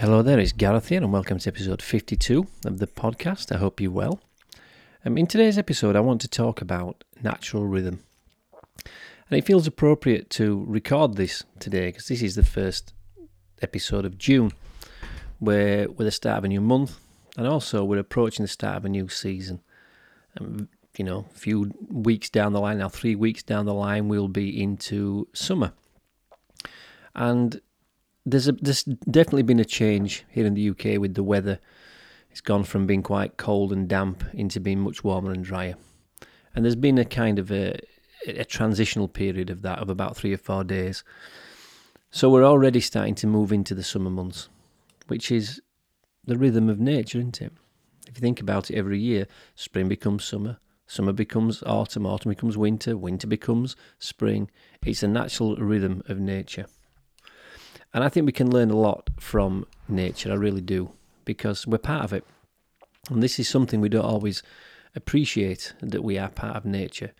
Hello there, it's Gareth here, and welcome to episode 52 of the podcast. I hope you're well. Um, in today's episode, I want to talk about natural rhythm. And it feels appropriate to record this today because this is the first episode of June, where we're the start of a new month, and also we're approaching the start of a new season. Um, you know, a few weeks down the line, now three weeks down the line, we'll be into summer. And there's a, there's definitely been a change here in the UK with the weather. It's gone from being quite cold and damp into being much warmer and drier. And there's been a kind of a, a transitional period of that of about three or four days. So we're already starting to move into the summer months, which is the rhythm of nature, isn't it? If you think about it, every year, spring becomes summer, summer becomes autumn, autumn becomes winter, winter becomes spring. It's a natural rhythm of nature. And I think we can learn a lot from nature, I really do, because we're part of it. And this is something we don't always appreciate that we are part of nature.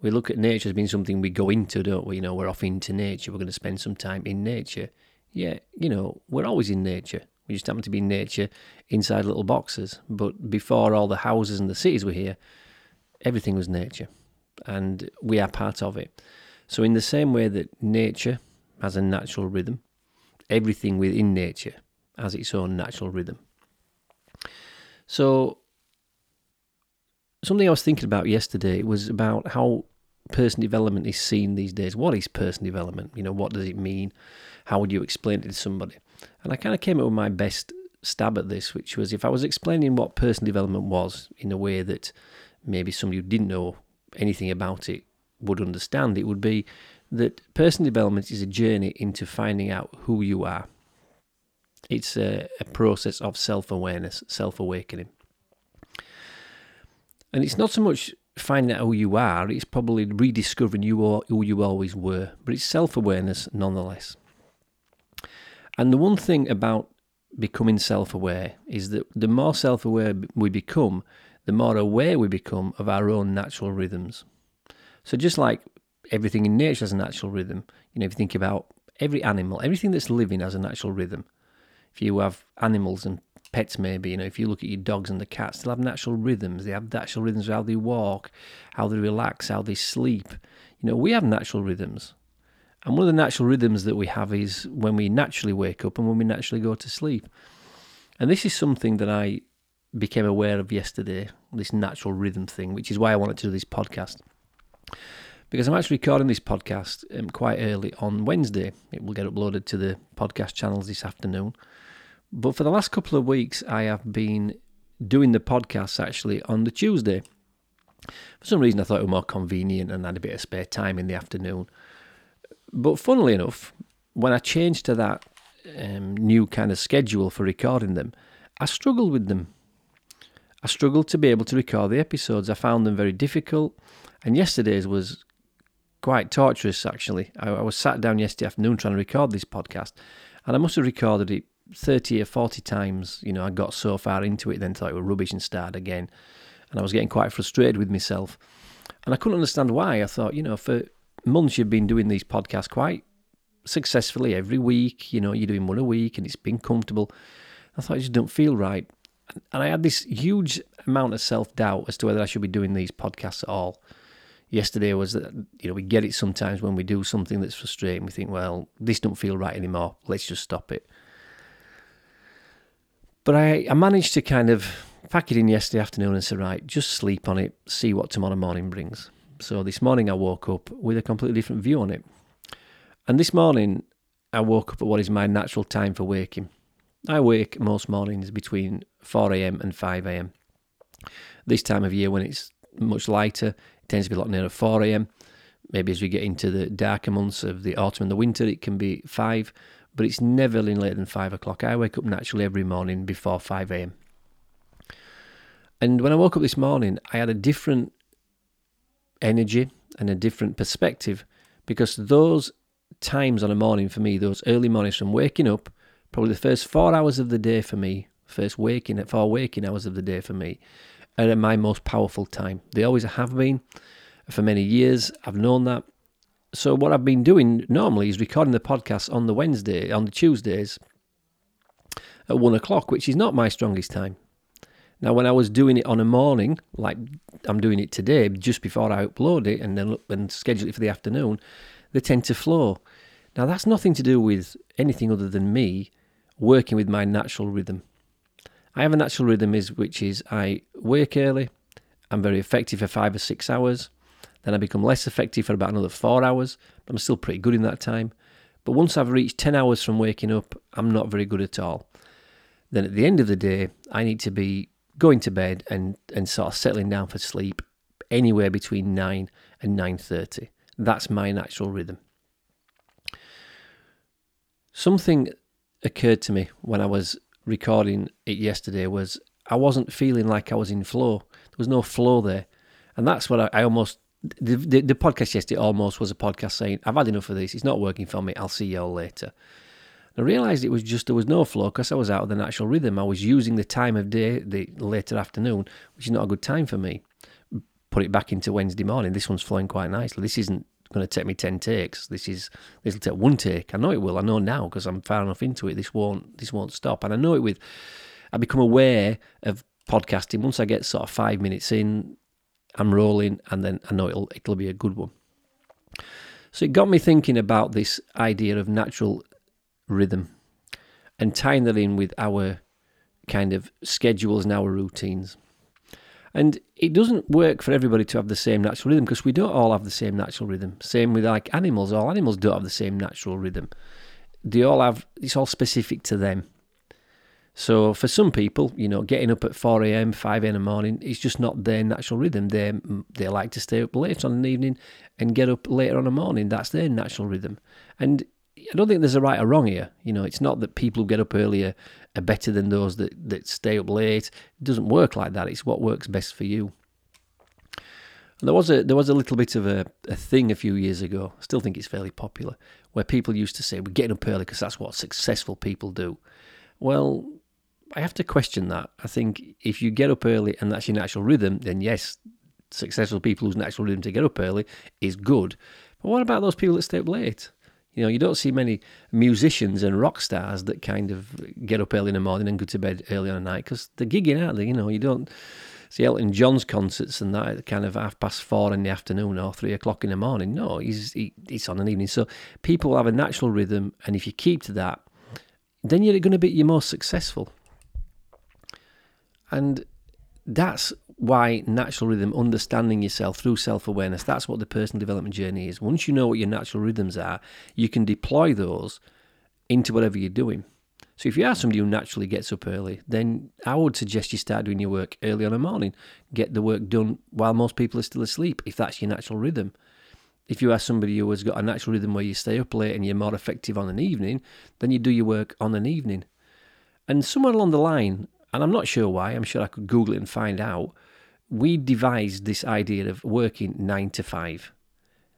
We look at nature as being something we go into, don't we? You know, we're off into nature, we're going to spend some time in nature. Yeah, you know, we're always in nature. We just happen to be in nature inside little boxes. But before all the houses and the cities were here, everything was nature. And we are part of it. So, in the same way that nature has a natural rhythm, everything within nature has its own natural rhythm. So, something I was thinking about yesterday was about how person development is seen these days. What is person development? You know, what does it mean? How would you explain it to somebody? And I kind of came up with my best stab at this, which was if I was explaining what person development was in a way that maybe somebody who didn't know anything about it would understand, it would be that personal development is a journey into finding out who you are. It's a, a process of self awareness, self awakening. And it's not so much finding out who you are, it's probably rediscovering you or who you always were, but it's self awareness nonetheless. And the one thing about becoming self aware is that the more self aware we become, the more aware we become of our own natural rhythms. So, just like everything in nature has a natural rhythm. You know, if you think about every animal, everything that's living has a natural rhythm. If you have animals and pets, maybe, you know, if you look at your dogs and the cats, they'll have natural rhythms. They have natural rhythms of how they walk, how they relax, how they sleep. You know, we have natural rhythms. And one of the natural rhythms that we have is when we naturally wake up and when we naturally go to sleep. And this is something that I became aware of yesterday, this natural rhythm thing, which is why I wanted to do this podcast because I'm actually recording this podcast um, quite early on Wednesday. It will get uploaded to the podcast channels this afternoon. But for the last couple of weeks, I have been doing the podcast actually on the Tuesday. For some reason, I thought it was more convenient and I had a bit of spare time in the afternoon. But funnily enough, when I changed to that um, new kind of schedule for recording them, I struggled with them. I struggled to be able to record the episodes. I found them very difficult. And yesterday's was quite torturous actually. I, I, was sat down yesterday afternoon trying to record this podcast, and I must have recorded it thirty or forty times. You know, I got so far into it, then thought it was rubbish and started again, and I was getting quite frustrated with myself, and I couldn't understand why. I thought, you know, for months you've been doing these podcasts quite successfully every week. You know, you're doing one a week, and it's been comfortable. I thought it just don't feel right, and I had this huge amount of self doubt as to whether I should be doing these podcasts at all yesterday was that you know we get it sometimes when we do something that's frustrating. We think, well, this don't feel right anymore. Let's just stop it. But I, I managed to kind of pack it in yesterday afternoon and say, right, just sleep on it, see what tomorrow morning brings. So this morning I woke up with a completely different view on it. And this morning I woke up at what is my natural time for waking. I wake most mornings between 4am and 5am. This time of year when it's much lighter, tends to be a lot nearer 4 a.m. Maybe as we get into the darker months of the autumn and the winter, it can be 5, but it's never later than 5 o'clock. I wake up naturally every morning before 5 a.m. And when I woke up this morning, I had a different energy and a different perspective because those times on a morning for me, those early mornings from waking up, probably the first four hours of the day for me, first waking, four waking hours of the day for me, are my most powerful time. They always have been for many years. I've known that. So what I've been doing normally is recording the podcast on the Wednesday, on the Tuesdays, at one o'clock, which is not my strongest time. Now, when I was doing it on a morning, like I'm doing it today, just before I upload it and then and schedule it for the afternoon, they tend to flow. Now, that's nothing to do with anything other than me working with my natural rhythm. I have a natural rhythm is which is I wake early, I'm very effective for five or six hours, then I become less effective for about another four hours, but I'm still pretty good in that time. But once I've reached 10 hours from waking up, I'm not very good at all. Then at the end of the day, I need to be going to bed and, and sort of settling down for sleep anywhere between 9 and 9.30. That's my natural rhythm. Something occurred to me when I was recording it yesterday was I wasn't feeling like I was in flow. There was no flow there. And that's what I, I almost the, the, the podcast yesterday almost was a podcast saying, I've had enough of this. It's not working for me. I'll see you all later. I realised it was just there was no flow because I was out of the natural rhythm. I was using the time of day, the later afternoon, which is not a good time for me. Put it back into Wednesday morning. This one's flowing quite nicely. This isn't going to take me ten takes. This is this will take one take. I know it will. I know now because I'm far enough into it. This won't this won't stop. And I know it with. I become aware of podcasting once I get sort of five minutes in. I'm rolling, and then I know it'll it'll be a good one. So it got me thinking about this idea of natural rhythm and tying that in with our kind of schedules and our routines. And it doesn't work for everybody to have the same natural rhythm because we don't all have the same natural rhythm. Same with like animals. All animals don't have the same natural rhythm. They all have, it's all specific to them. So for some people, you know, getting up at 4 a.m., 5 a.m. in the morning, it's just not their natural rhythm. They mm, they like to stay up late on an evening and get up later on a morning. That's their natural rhythm. And I don't think there's a right or wrong here. You know, it's not that people who get up earlier are better than those that, that stay up late. It doesn't work like that. It's what works best for you. there was a there was a little bit of a, a thing a few years ago. I still think it's fairly popular, where people used to say we're getting up early because that's what successful people do. Well, I have to question that. I think if you get up early and that's your natural rhythm, then yes, successful people whose natural rhythm to get up early is good. But what about those people that stay up late? You know, you don't see many musicians and rock stars that kind of get up early in the morning and go to bed early on the night because they're gigging out there. You know, you don't see Elton John's concerts and that at kind of half past four in the afternoon or three o'clock in the morning. No, he's he, it's on an evening. So people have a natural rhythm, and if you keep to that, then you're going to be your most successful. And that's why natural rhythm, understanding yourself through self awareness, that's what the personal development journey is. Once you know what your natural rhythms are, you can deploy those into whatever you're doing. So if you are somebody who naturally gets up early, then I would suggest you start doing your work early on the morning. Get the work done while most people are still asleep, if that's your natural rhythm. If you are somebody who has got a natural rhythm where you stay up late and you're more effective on an evening, then you do your work on an evening. And somewhere along the line, and I'm not sure why, I'm sure I could Google it and find out. We devised this idea of working nine to five,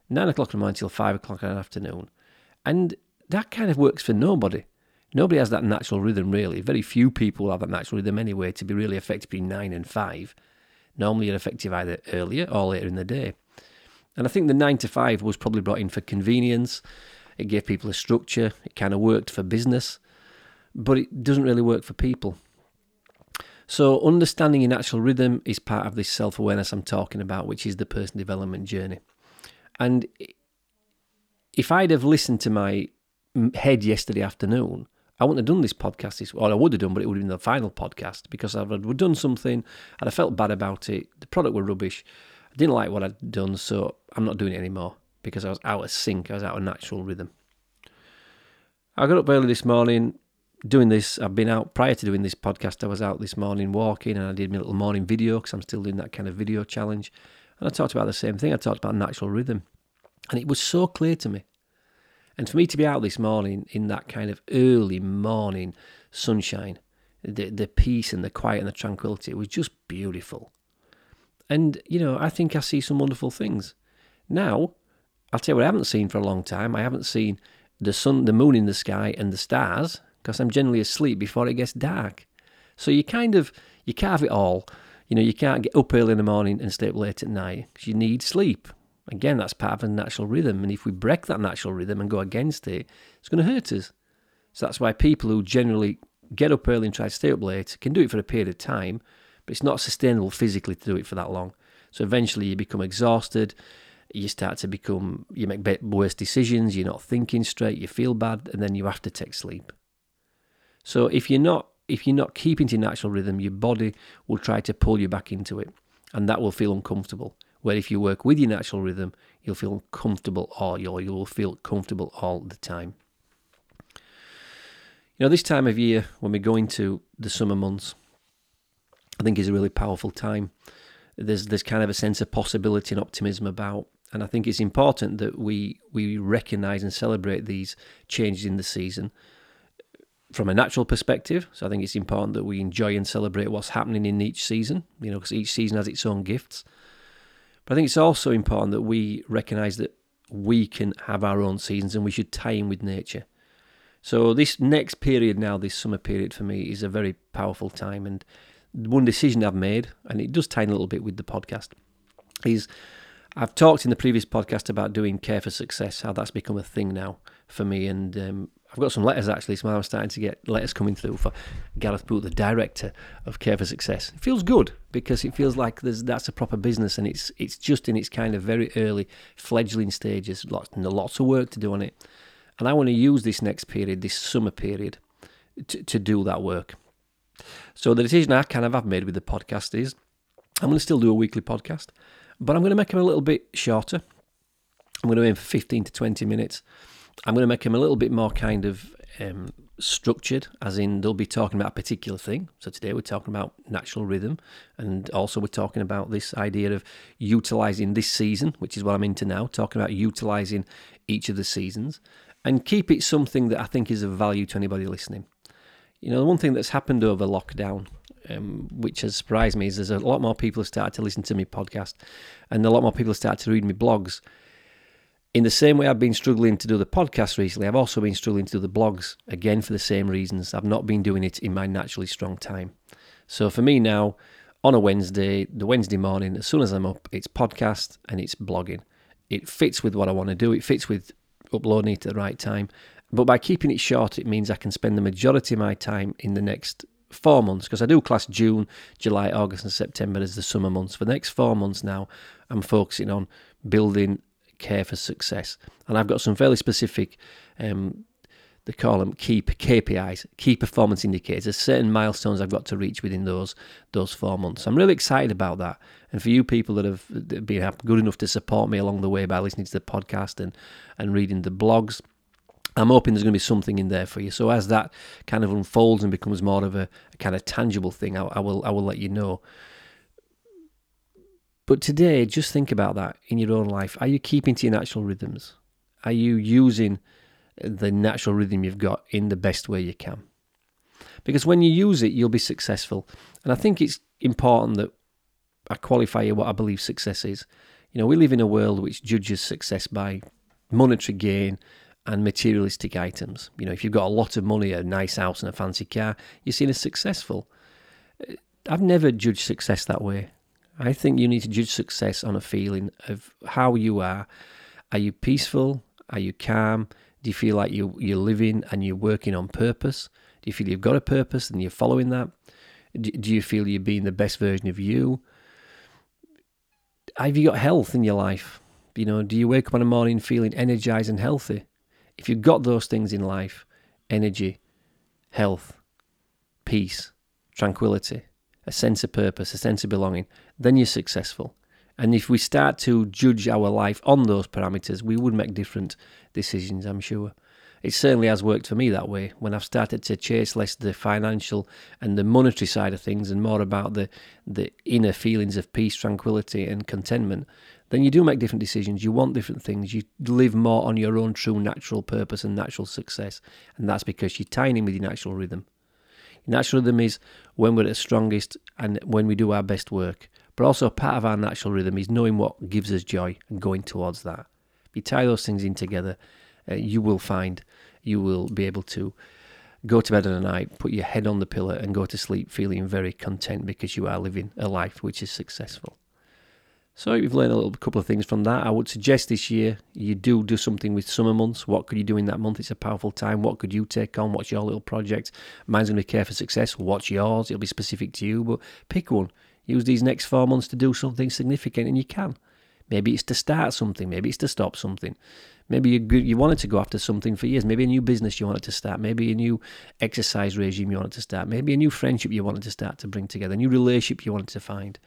nine o'clock in the morning till five o'clock in the afternoon. And that kind of works for nobody. Nobody has that natural rhythm, really. Very few people have that natural rhythm anyway to be really effective between nine and five. Normally, you're effective either earlier or later in the day. And I think the nine to five was probably brought in for convenience. It gave people a structure. It kind of worked for business, but it doesn't really work for people. So, understanding your natural rhythm is part of this self awareness I'm talking about, which is the person development journey. And if I'd have listened to my head yesterday afternoon, I wouldn't have done this podcast, or I would have done, but it would have been the final podcast because I've done something and I felt bad about it. The product were rubbish. I didn't like what I'd done, so I'm not doing it anymore because I was out of sync. I was out of natural rhythm. I got up early this morning, doing this, I've been out prior to doing this podcast. I was out this morning walking and I did my little morning video because I'm still doing that kind of video challenge. And I talked about the same thing. I talked about natural rhythm. And it was so clear to me. And for me to be out this morning in that kind of early morning sunshine, the, the peace and the quiet and the tranquility, it was just beautiful. And, you know, I think I see some wonderful things. Now, I'll tell you what I haven't seen for a long time. I haven't seen the sun, the moon in the sky, and the stars because I'm generally asleep before it gets dark. So you kind of you carve it all. You know, you can't get up early in the morning and stay up late at night because you need sleep. Again, that's part of a natural rhythm, and if we break that natural rhythm and go against it, it's going to hurt us. So that's why people who generally get up early and try to stay up late, can do it for a period of time, but it's not sustainable physically to do it for that long. So eventually you become exhausted, you start to become, you make worse decisions, you're not thinking straight, you feel bad, and then you have to take sleep. So if you're not if you're not keeping to your natural rhythm, your body will try to pull you back into it, and that will feel uncomfortable. Where if you work with your natural rhythm, you'll feel comfortable or you will feel comfortable all the time. You know, this time of year when we go into the summer months, I think is a really powerful time. There's there's kind of a sense of possibility and optimism about, and I think it's important that we we recognise and celebrate these changes in the season from a natural perspective. So I think it's important that we enjoy and celebrate what's happening in each season, you know, because each season has its own gifts. But I think it's also important that we recognise that we can have our own seasons and we should tie in with nature. So this next period now, this summer period for me, is a very powerful time. And one decision I've made, and it does tie in a little bit with the podcast, is I've talked in the previous podcast about doing care for success, how that's become a thing now for me, and um, I've got some letters actually, so I'm starting to get letters coming through for Gareth Booth, the director of Care for Success. It feels good because it feels like that's a proper business and it's it's just in its kind of very early fledgling stages. Lots lots of work to do on it, and I want to use this next period, this summer period, to, to do that work. So the decision I kind of have made with the podcast is I'm going to still do a weekly podcast, but I'm going to make them a little bit shorter. I'm going to aim for 15 to 20 minutes I'm going to make them a little bit more kind of um, structured, as in they'll be talking about a particular thing. So today we're talking about natural rhythm, and also we're talking about this idea of utilizing this season, which is what I'm into now, talking about utilizing each of the seasons, and keep it something that I think is of value to anybody listening. You know, the one thing that's happened over lockdown, um, which has surprised me, is there's a lot more people have started to listen to my podcast, and a lot more people have started to read my blogs in the same way I've been struggling to do the podcast recently, I've also been struggling to do the blogs again for the same reasons. I've not been doing it in my naturally strong time. So for me now, on a Wednesday, the Wednesday morning, as soon as I'm up, it's podcast and it's blogging. It fits with what I want to do. It fits with uploading it at the right time. But by keeping it short, it means I can spend the majority of my time in the next four months because I do class June, July, August, and September as the summer months. For the next four months now, I'm focusing on building care for success. And I've got some fairly specific, um, they call them key KPIs, key performance indicators. There's certain milestones I've got to reach within those those four months. I'm really excited about that. And for you people that have been good enough to support me along the way by listening to the podcast and, and reading the blogs, I'm hoping there's going to be something in there for you. So as that kind of unfolds and becomes more of a, a kind of tangible thing, I, I, will I will let you know. But today, just think about that in your own life. Are you keeping to your natural rhythms? Are you using the natural rhythm you've got in the best way you can? Because when you use it, you'll be successful. And I think it's important that I qualify you what I believe success is. You know, we live in a world which judges success by monetary gain and materialistic items. You know, if you've got a lot of money, a nice house, and a fancy car, you're seen as successful. I've never judged success that way. I think you need to judge success on a feeling of how you are. Are you peaceful? Are you calm? Do you feel like you, you're living and you're working on purpose? Do you feel you've got a purpose and you're following that? Do you feel you're being the best version of you? Have you got health in your life? You know, do you wake up in the morning feeling energized and healthy? If you've got those things in life, energy, health, peace, tranquility, a sense of purpose, a sense of belonging, then you're successful. And if we start to judge our life on those parameters, we would make different decisions, I'm sure. It certainly has worked for me that way when I've started to chase less the financial and the monetary side of things and more about the, the inner feelings of peace, tranquility, and contentment. Then you do make different decisions. You want different things. You live more on your own true natural purpose and natural success. And that's because you're tying in with your natural rhythm. Natural rhythm is when we're at strongest and when we do our best work. But also, part of our natural rhythm is knowing what gives us joy and going towards that. If you tie those things in together, uh, you will find you will be able to go to bed at night, put your head on the pillow, and go to sleep feeling very content because you are living a life which is successful. So you've learned a little couple of things from that. I would suggest this year you do do something with summer months. What could you do in that month? It's a powerful time. What could you take on? What's your little project? Mine's going to be care for success. What's yours? It'll be specific to you, but pick one. Use these next four months to do something significant, and you can. Maybe it's to start something. Maybe it's to stop something. Maybe you you wanted to go after something for years. Maybe a new business you wanted to start. Maybe a new exercise regime you wanted to start. Maybe a new friendship you wanted to start to bring together. A new relationship you wanted to find.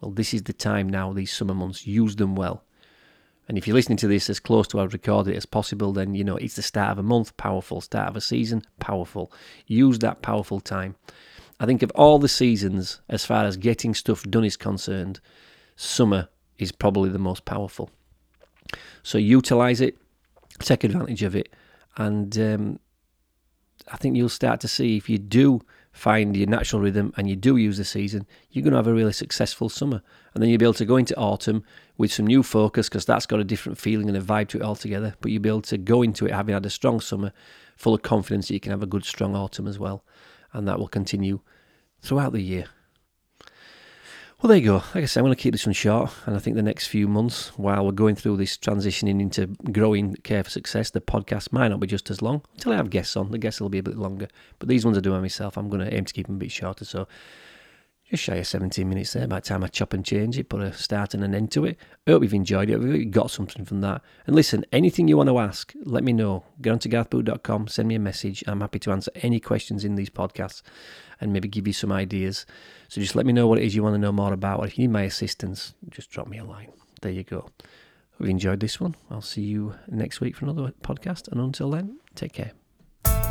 Well, this is the time now, these summer months. Use them well. And if you're listening to this as close to how I recorded it as possible, then you know it's the start of a month, powerful. Start of a season, powerful. Use that powerful time. I think of all the seasons, as far as getting stuff done is concerned, summer is probably the most powerful. So utilize it, take advantage of it, and um, I think you'll start to see if you do find your natural rhythm and you do use the season, you're going to have a really successful summer. And then you'll be able to go into autumn with some new focus because that's got a different feeling and a vibe to it altogether. But you'll be able to go into it having had a strong summer, full of confidence that you can have a good, strong autumn as well. And that will continue throughout the year. Well, there you go. Like I said, I'm going to keep this one short, and I think the next few months, while we're going through this transitioning into growing Care for Success, the podcast might not be just as long until I have guests on. The guests will be a bit longer, but these ones I do by myself. I'm going to aim to keep them a bit shorter, so just shy of 17 minutes there by the time I chop and change it, put a start and an end to it. I hope you've enjoyed it. I hope you got something from that. And listen, anything you want to ask, let me know. Get onto garethbooth.com, send me a message. I'm happy to answer any questions in these podcasts and maybe give you some ideas. So just let me know what it is you want to know more about. Or if you need my assistance, just drop me a line. There you go. Hope you enjoyed this one. I'll see you next week for another podcast. And until then, take care.